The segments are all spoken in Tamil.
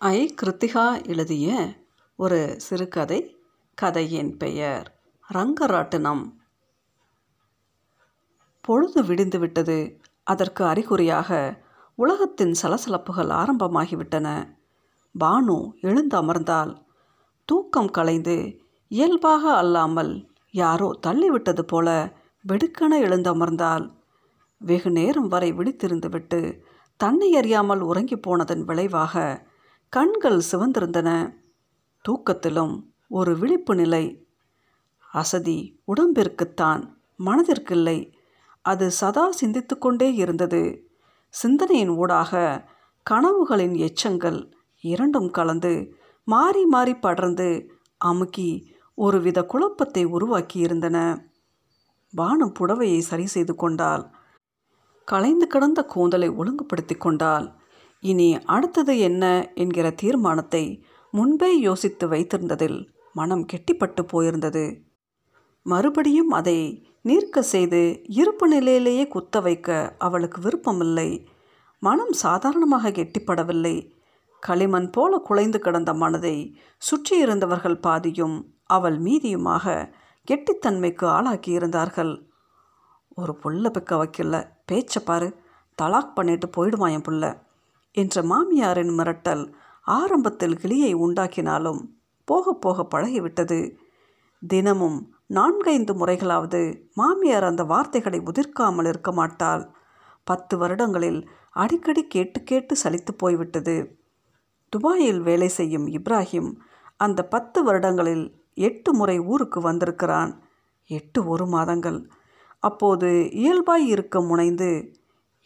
ஐ. கிருத்திகா எழுதிய ஒரு சிறுகதை கதையின் பெயர் ரங்கராட்டினம். பொழுது விடிந்து விட்டது. அதற்கு அறிகுறியாக உலகத்தின் சலசலப்புகள் ஆரம்பமாகிவிட்டன. பானு எழுந்து அமர்ந்தால் தூக்கம் கலைந்து இயல்பாக அல்லாமல் யாரோ தள்ளிவிட்டது போல வெடுக்கென எழுந்து அமர்ந்தால் வெகு நேரம் வரை விழித்திருந்துவிட்டு தன்னை அறியாமல் உறங்கி போனதன் விளைவாக கண்கள் சிவந்திருந்தன. தூக்கத்திலும் ஒரு விழிப்பு நிலை. அசதி உடம்பிற்குத்தான் மனதிற்கில்லை. அது சதா சிந்தித்து கொண்டே இருந்தது. சிந்தனையின் ஊடாக கனவுகளின் எச்சங்கள் இரண்டும் கலந்து மாறி மாறி படர்ந்து அமுக்கி ஒருவித குழப்பத்தை உருவாக்கியிருந்தன. வானம் புடவையை சரி செய்து கொண்டால் கலைந்து கிடந்த கூந்தலை ஒழுங்குபடுத்தி கொண்டால் இனி அடுத்தது என்ன என்கிற தீர்மானத்தை முன்பே யோசித்து வைத்திருந்ததில் மனம் கெட்டிப்பட்டு போயிருந்தது. மறுபடியும் அதை நீர்க்க செய்து இருப்பு நிலையிலேயே குத்த வைக்க அவளுக்கு விருப்பமில்லை. மனம் சாதாரணமாக கெட்டிப்படவில்லை. களிமண் போல குலைந்து கிடந்த மனதை சுற்றியிருந்தவர்கள் பாதியும் அவள் மீதியுமாக கெட்டித்தன்மைக்கு ஆளாக்கியிருந்தார்கள். ஒரு புள்ள பிக்க வைக்கல பேச்சை பாரு தலாக் பண்ணிட்டு போயிடுவான் என் புள்ள. என்ற மாமியாரின் மிரட்டல் ஆரம்பத்தில் கிளியை உண்டாக்கினாலும் போக போக பழகிவிட்டது. தினமும் நான்கைந்து முறைகளாவது மாமியார் அந்த வார்த்தைகளை உதிர்க்காமல் இருக்க மாட்டாள். பத்து வருடங்களில் அடிக்கடி கேட்டு கேட்டு சலித்து போய்விட்டது. துபாயில் வேலை செய்யும் இப்ராஹிம் அந்த பத்து வருடங்களில் எட்டு முறை ஊருக்கு வந்திருக்கிறான். எட்டு ஒரு மாதங்கள். அப்போது இயல்பாய் இருக்க முனைந்து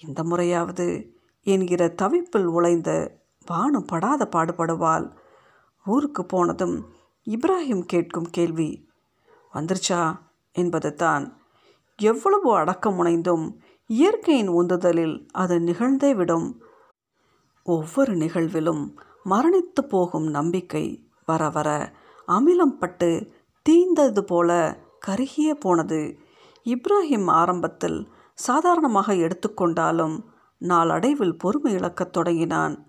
இந்த முறையாவது என்கிற தவிப்பில் உழைந்த வானம் படாத பாடுபடுவாள். ஊருக்கு போனதும் இப்ராஹிம் கேட்கும் கேள்வி வந்துருச்சா? என்பது தான். எவ்வளவு அடக்க முனைந்தும் இயற்கையின் உந்துதலில் அது நிகழ்ந்தே விடும். ஒவ்வொரு நிகழ்விலும் மரணித்து போகும் நம்பிக்கை வர வர அமிலம் பட்டு தீந்தது போல கருகியே போனது. இப்ராஹிம் ஆரம்பத்தில் சாதாரணமாக எடுத்துக்கொண்டாலும் நாளடைவில் பொறுமை இழக்கத் தொடங்கினான்.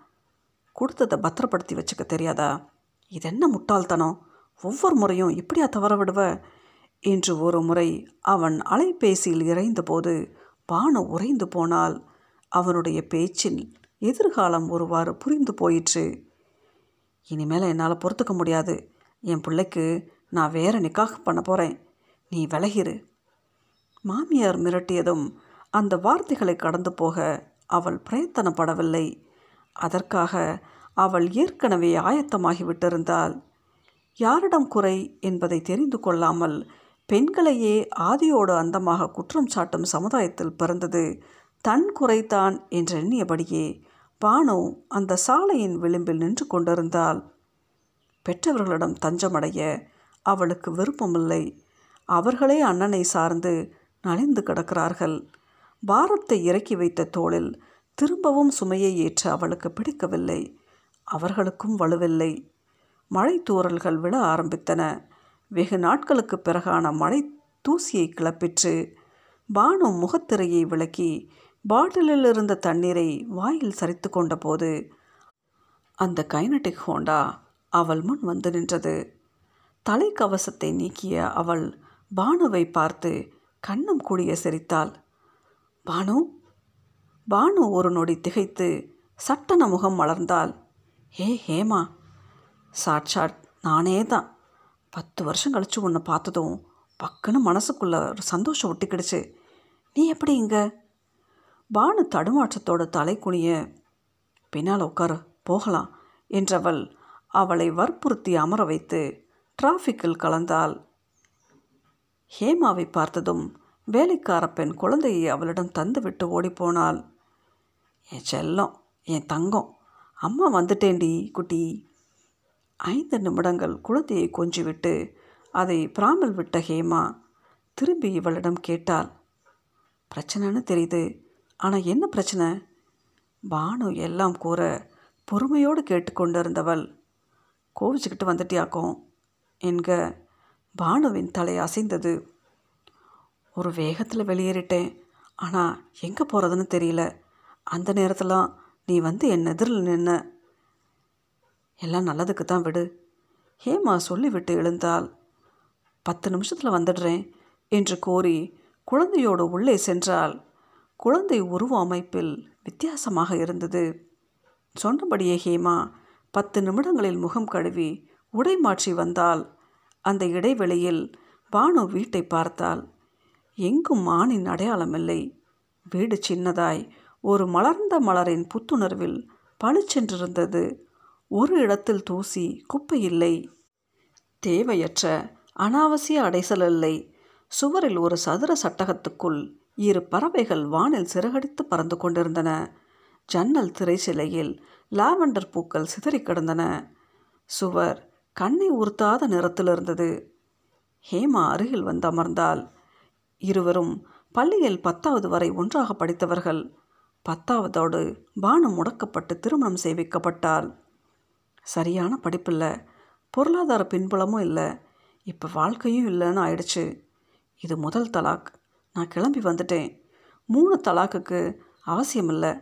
கொடுத்ததை பத்திரப்படுத்தி வச்சுக்க தெரியாதா? இது என்ன முட்டாள்தனம்? ஒவ்வொரு முறையும் இப்படியா தவற விடுவ? என்று ஒரு முறை அவன் அலைபேசியில் இறைந்தபோது பானு உறைந்து போனால் அவனுடைய பேச்சில் எதிர்காலம் ஒருவாறு புரிந்து போயிற்று. இனிமேல் என்னால் பொறுத்துக்க முடியாது. என் பிள்ளைக்கு நான் வேற நிக்காக பண்ண போகிறேன் நீ விலகிரு. மாமியார் மிரட்டியதும் அந்த வார்த்தைகளை கடந்து போக அவள் பிரயத்தனப்படவில்லை. அதற்காக அவள் ஏற்கனவே ஆயத்தமாகிவிட்டிருந்தாள். யாரிடம் குறை என்பதை தெரிந்து கொள்ளாமல் பெண்களையே ஆதியோடு அந்தமாக குற்றம் சாட்டும் சமுதாயத்தில் பிறந்தது தன் குறைதான் என்று எண்ணியபடியே பானு அந்த சாலையின் விளிம்பில் நின்று கொண்டிருந்தாள். பெற்றவர்களிடம் தஞ்சமடைய அவளுக்கு விருப்பமில்லை. அவர்களே அண்ணனை சார்ந்து நலிந்து கிடக்கிறார்கள். பாரத்தை இறக்கி வைத்த தோளில் திரும்பவும் சுமையை ஏற்ற அவளுக்கு பிடிக்கவில்லை. அவர்களுக்கும் வலுவில்லை. மழை தூறல்கள் விழ ஆரம்பித்தன. வெகு நாட்களுக்கு பிறகான மழை தூசியை கிளப்பிற்று. பானு முகத்திரையை விளக்கி பாட்டிலில் இருந்த தண்ணீரை வாயில் சரித்து கொண்டபோது அந்த கைனட்டிக் ஹோண்டா அவள் முன் வந்து நின்றது தலைக்கவசத்தை நீக்கிய அவள் பானுவை பார்த்து கண்ணம் கூடிய சிரித்தாள். பானு? பானு ஒரு நொடி திகைத்து சட்டன முகம் மலர்ந்தால் ஏ ஹேமா சாட்சாட் நானே தான் பத்து வருஷம் கழிச்சு உன்னை பார்த்ததும் பக்குன்னு மனசுக்குள்ள ஒரு சந்தோஷம் ஒட்டிக்கிடுச்சு. நீ எப்படி இங்கே? பானு தடுமாற்றத்தோட தலை குனிய பின்னால் உட்காரு போகலாம் என்றவள் அவளை வற்புறுத்தி அமர வைத்து டிராஃபிக்கில் கலந்தாள். ஹேமாவை பார்த்ததும் வேலைக்கார பெண் குழந்தையை அவளிடம் தந்துவிட்டு ஓடிப்போனாள் என் செல்லம் என் தங்கம் அம்மா வந்துட்டேன்டி குட்டி. ஐந்து நிமிடங்கள் குழந்தையை கொஞ்சிவிட்டு அதை பிராமல் விட்ட ஹேமா திரும்பி இவளிடம் கேட்டாள். பிரச்சனைன்னு தெரியுது. ஆனால் என்ன பிரச்சனை? பானு எல்லாம் கூற பொறுமையோடு கேட்டுக்கொண்டிருந்தவள். கோவிச்சுக்கிட்டு வந்துட்டியாக்கும் என்க பானுவின் தலை அசைந்தது. ஒரு வேகத்தில் வெளியேறிட்டேன். ஆனால் எங்கே போகிறதுன்னு தெரியல. அந்த நேரத்தில் நீ வந்து என் எதிரில் நின்ன. எல்லாம் நல்லதுக்கு தான் விடு. ஹேமா சொல்லிவிட்டு எழுந்தாள். பத்து நிமிஷத்தில் வந்துடுறேன் என்று கோரி குழந்தையோடு உள்ளே சென்றால் குழந்தை உருவ அமைப்பில் வித்தியாசமாக இருந்தது. சொன்னபடியே ஹேமா பத்து நிமிடங்களில் முகம் கழுவி உடை மாற்றி வந்தால் அந்த இடைவெளியில் பானு வீட்டை பார்த்தாள். எங்கும் மானின் அடையாளமில்லை? வீடு சின்னதாய் ஒரு மலர்ந்த மலரின் புத்துணர்வில் பளிச்சென்றிருந்தது ஒரு இடத்தில் தூசி குப்பை இல்லை. தேவையற்ற அனாவசிய அடைசல் இல்லை. சுவரில் ஒரு சதுர சட்டகத்துக்குள் இரு பறவைகள் வானில் சிறகடித்து பறந்து கொண்டிருந்தன. ஜன்னல் திரைச்சிலையில் லாவெண்டர் பூக்கள் சிதறி கிடந்தன. சுவர் கண்ணை உறுத்தாத நிறத்தில் இருந்தது ஹேமா அருகில் வந்து அமர்ந்தாள். இருவரும் பள்ளியில் பத்தாவது வரை ஒன்றாக படித்தவர்கள். பத்தாவதோடு பானம் முடக்கப்பட்டு திருமணம் செய்விக்கப்பட்டால் சரியான படிப்பில்லை. பொருளாதார பின்புலமும் இல்லை. இப்போ வாழ்க்கையும் இல்லைன்னு ஆயிடுச்சு. இது முதல் தலாக். நான் கிளம்பி வந்துட்டேன். மூணு தலாக்குக்கு அவசியம் இல்லை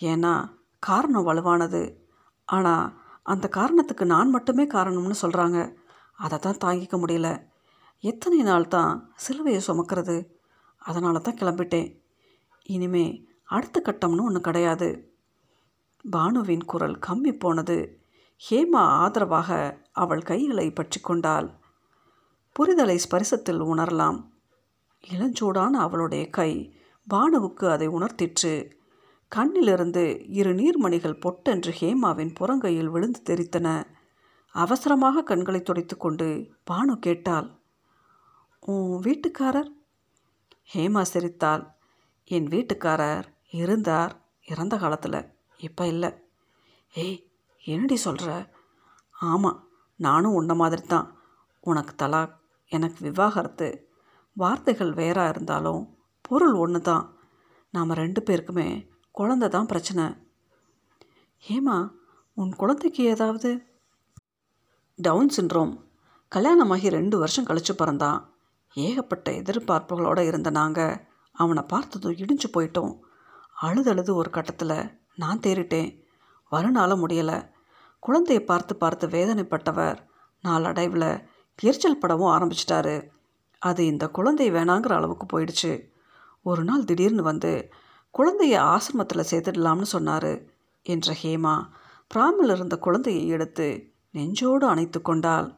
ஏன்னா காரணம் வலுவானது. ஆனால் அந்த காரணத்துக்கு நான் மட்டுமே காரணம்னு சொல்கிறாங்க அதை தான் தாங்கிக்க முடியல. எத்தனை நாள் தான் சிலுவையை சுமக்கிறது? அதனால தான் கிளம்பிட்டேன். இனிமே அடுத்த கட்டம்னு ஒன்று கிடையாது. பானுவின் குரல் கம்மி போனது. ஹேமா ஆதரவாக அவள் கைகளை பற்றி கொண்டாள். புரிதலை ஸ்பரிசத்தில் உணரலாம். இளஞ்சூடான அவளுடைய கை பானுவுக்கு அதை உணர்த்திற்று. கண்ணிலிருந்து இரு நீர்மணிகள் பொட்டென்று ஹேமாவின் புறங்கையில் விழுந்து தெரித்தன. அவசரமாக கண்களை துடைத்து கொண்டு பானு கேட்டாள். உன் வீட்டுக்காரர்? ஹேமா சிரித்தாள். என் வீட்டுக்காரர் இருந்தார் இறந்த காலத்தில் இப்போ இல்லை. ஏய் என்னடி சொல்கிற ஆமாம் நானும் உன்ன மாதிரி தான் உனக்கு தலாக் எனக்கு விவாகரத்து. வார்த்தைகள் வேறாக இருந்தாலும் பொருள் ஒன்று தான் நாம் ரெண்டு பேருக்குமே குழந்த தான் பிரச்சனை. ஏமா உன் குழந்தைக்கு ஏதாவது? டவுன் சின்ரோம் கல்யாணமாகி ரெண்டு வருஷம் கழித்து பிறந்தான். ஏகப்பட்ட எதிர்பார்ப்புகளோடு இருந்த நாங்கள் அவனை பார்த்ததும் இடிஞ்சு போயிட்டோம். அழுதழுது ஒரு கட்டத்தில் நான் தேறிட்டேன். வருணால முடியலை. குழந்தையை பார்த்து பார்த்து வேதனைப்பட்டவர் நாளடைவில் எரிச்சல் படவும் ஆரம்பிச்சிட்டாரு. அது இந்த குழந்தை வேணாங்கிற அளவுக்கு போயிடுச்சு. ஒரு நாள் திடீர்னு வந்து குழந்தைய ஆசிரமத்தில் சேர்த்துடலாம்னு சொன்னார் என்ற ஹேமா பிராமில் இருந்த குழந்தையை எடுத்து நெஞ்சோடு அணைத்து கொண்டாள்.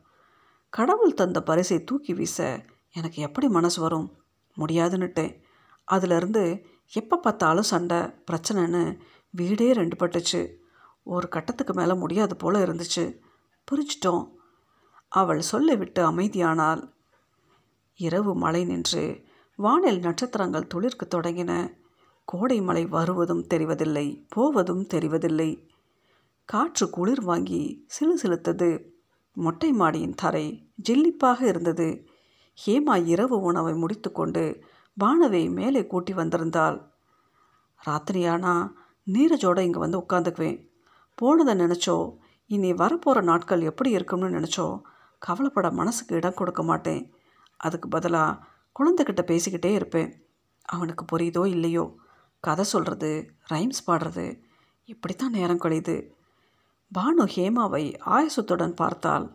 கடவுள் தந்த பரிசை தூக்கி வீச எனக்கு எப்படி மனசு வரும்? முடியாதுன்னுட்டேன் அதிலிருந்து எப்போ பார்த்தாலும் சண்டை பிரச்சனைன்னு வீடே ரெண்டு பட்டுச்சு ஒரு கட்டத்துக்கு மேலே முடியாது போல் இருந்துச்சு. புரிச்சிட்டோம் அவள் சொல்லிவிட்டு அமைதியானாள். இரவு மழை நின்று வானில் நட்சத்திரங்கள் துளிர்க்கு தொடங்கின. கோடை மழை வருவதும் தெரிவதில்லை போவதும் தெரிவதில்லை. காற்று குளிர் வாங்கி சிலு சிலுத்தது மொட்டை மாடியின் தரை ஜில்லிப்பாக இருந்தது. ஹேமா இரவு உணவை முடித்துக்கொண்டு பானவை மேலே கூட்டி வந்திருந்தாள். ராத்திரியானா நீரஜோட இங்கே வந்து உட்காந்துக்குவேன். போனதை நினச்சோ இனி வரப்போகிற நாட்கள் எப்படி இருக்கும்னு நினச்சோ கவலைப்பட மனசுக்கு இடம் கொடுக்க மாட்டேன். அதுக்கு பதிலாக குழந்தைகிட்ட பேசிக்கிட்டே இருப்பேன். அவனுக்கு புரியுதோ இல்லையோ கதை சொல்கிறது ரைம்ஸ் பாடுறது இப்படித்தான் நேரம் கழியுது. பானு ஹேமாவை ஆயசத்துடன் பார்த்தால்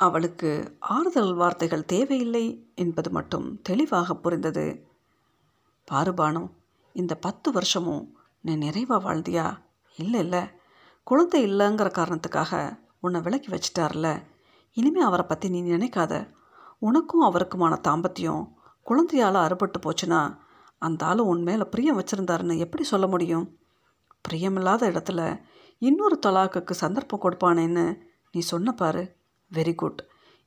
அவளுக்கு ஆறுதல் வார்த்தைகள் தேவையில்லை என்பது மட்டும் தெளிவாக புரிந்தது. பாருபானு இந்த பத்து வருஷமும் நீ நிறைவாக வாழ்ந்தியா? இல்லை இல்லை. குழந்தை இல்லைங்கிற காரணத்துக்காக உன்னை விலக்கி வச்சிட்டார்ல. இனிமே அவரை பற்றி நீ நினைக்காத. உனக்கும் அவருக்குமான தாம்பத்தியம் குழந்தையால் அறுபட்டு போச்சுன்னா அந்த ஆள் உன் மேலே பிரியம் வச்சுருந்தாருன்னு எப்படி சொல்ல முடியும்? பிரியமில்லாத இடத்துல இன்னொரு தலாக்குக்கு சந்தர்ப்பம் கொடுப்பானேன்னு நீ சொன்ன பாரு. வெரி குட்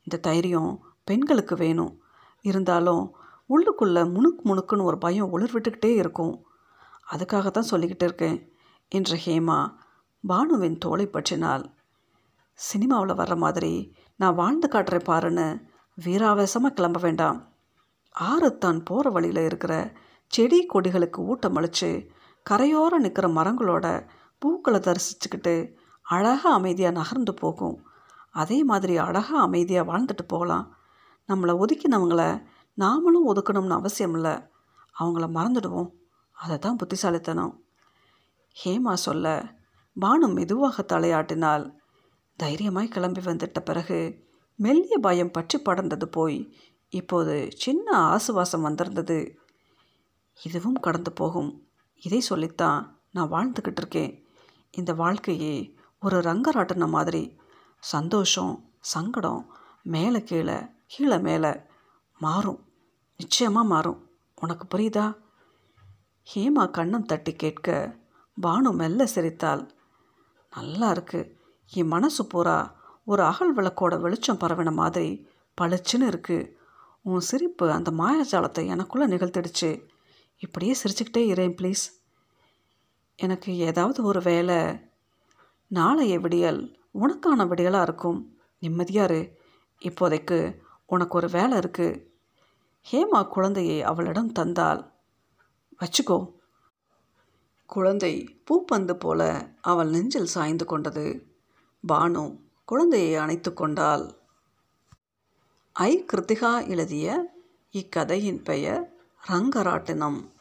இந்த தைரியம் பெண்களுக்கு வேணும். இருந்தாலும் உள்ளுக்குள்ளே முணுக்கு முணுக்குன்னு ஒரு பயம் உளிர் விட்டுக்கிட்டே இருக்கும். அதுக்காக தான் சொல்லிக்கிட்டு இருக்கேன் என்ற ஹேமா பானுவின் தோலை பற்றினாள். சினிமாவில் வர்ற மாதிரி நான் வாழ்ந்து காட்டுறேன் பாருன்னு வீராவேசமாக கிளம்ப வேண்டாம். ஆறு தான் போகிற வழியில் இருக்கிற செடி கொடிகளுக்கு ஊட்டம் அளித்து கரையோரம் நிற்கிற மரங்களோட பூக்களை தரிசிச்சுக்கிட்டு அழகாக அமைதியாக நகர்ந்து போகும். அதே மாதிரி அழகாக அமைதியாக வாழ்ந்துட்டு போகலாம். நம்மளை ஒதுக்கினவங்கள நாமளும் ஒதுக்கணும்னு அவசியம் இல்லை. அவங்கள மறந்துடுவோம். அதை தான் புத்திசாலித்தனம். ஹேமா சொல்ல பானு மெதுவாக தலையாட்டினால் தைரியமாய் கிளம்பி வந்துட்ட பிறகு மெல்லிய பயம் பற்றி படர்ந்தது போய் இப்போது சின்ன ஆசுவாசம் வந்திருந்தது. இதுவும் கடந்து போகும். இதை சொல்லித்தான் நான் வாழ்ந்துக்கிட்டு இருக்கேன். இந்த வாழ்க்கையே ஒரு ரங்கராட்டின மாதிரி சந்தோஷம் சங்கடம் மேலே கீழே கீழே மேலே மாறும். நிச்சயமாக மாறும். உனக்கு புரியுதா? ஹேமா கண்ணம் தட்டி கேட்க பானு மெல்ல சிரித்தாள். நல்லா இருக்கு. என் மனசு பூரா ஒரு அகல் விளக்கோட வெளிச்சம் பரவின மாதிரி பளிச்சுன்னு இருக்கு. உன் சிரிப்பு அந்த மாயாஜாலத்தை எனக்குள்ளே நிகழ்த்திடுச்சு. இப்படியே சிரிச்சுக்கிட்டே இரேன் ப்ளீஸ் எனக்கு ஏதாவது ஒரு வேலை நாளைய விடியல் உனக்கான விடியலாக இருக்கும். நிம்மதியாரு இப்போதைக்கு உனக்கு ஒரு வேலை இருக்குது ஹேமா குழந்தையை அவளிடம் தந்தாள். வச்சுக்கோ. குழந்தை பூப்பந்து போல அவள் நெஞ்சில் சாய்ந்து கொண்டது. பானு குழந்தையை அணைத்து கொண்டாள். ஐ கிருத்திகா எழுதிய இக்கதையின் பெயர் ரங்கராட்டினம்.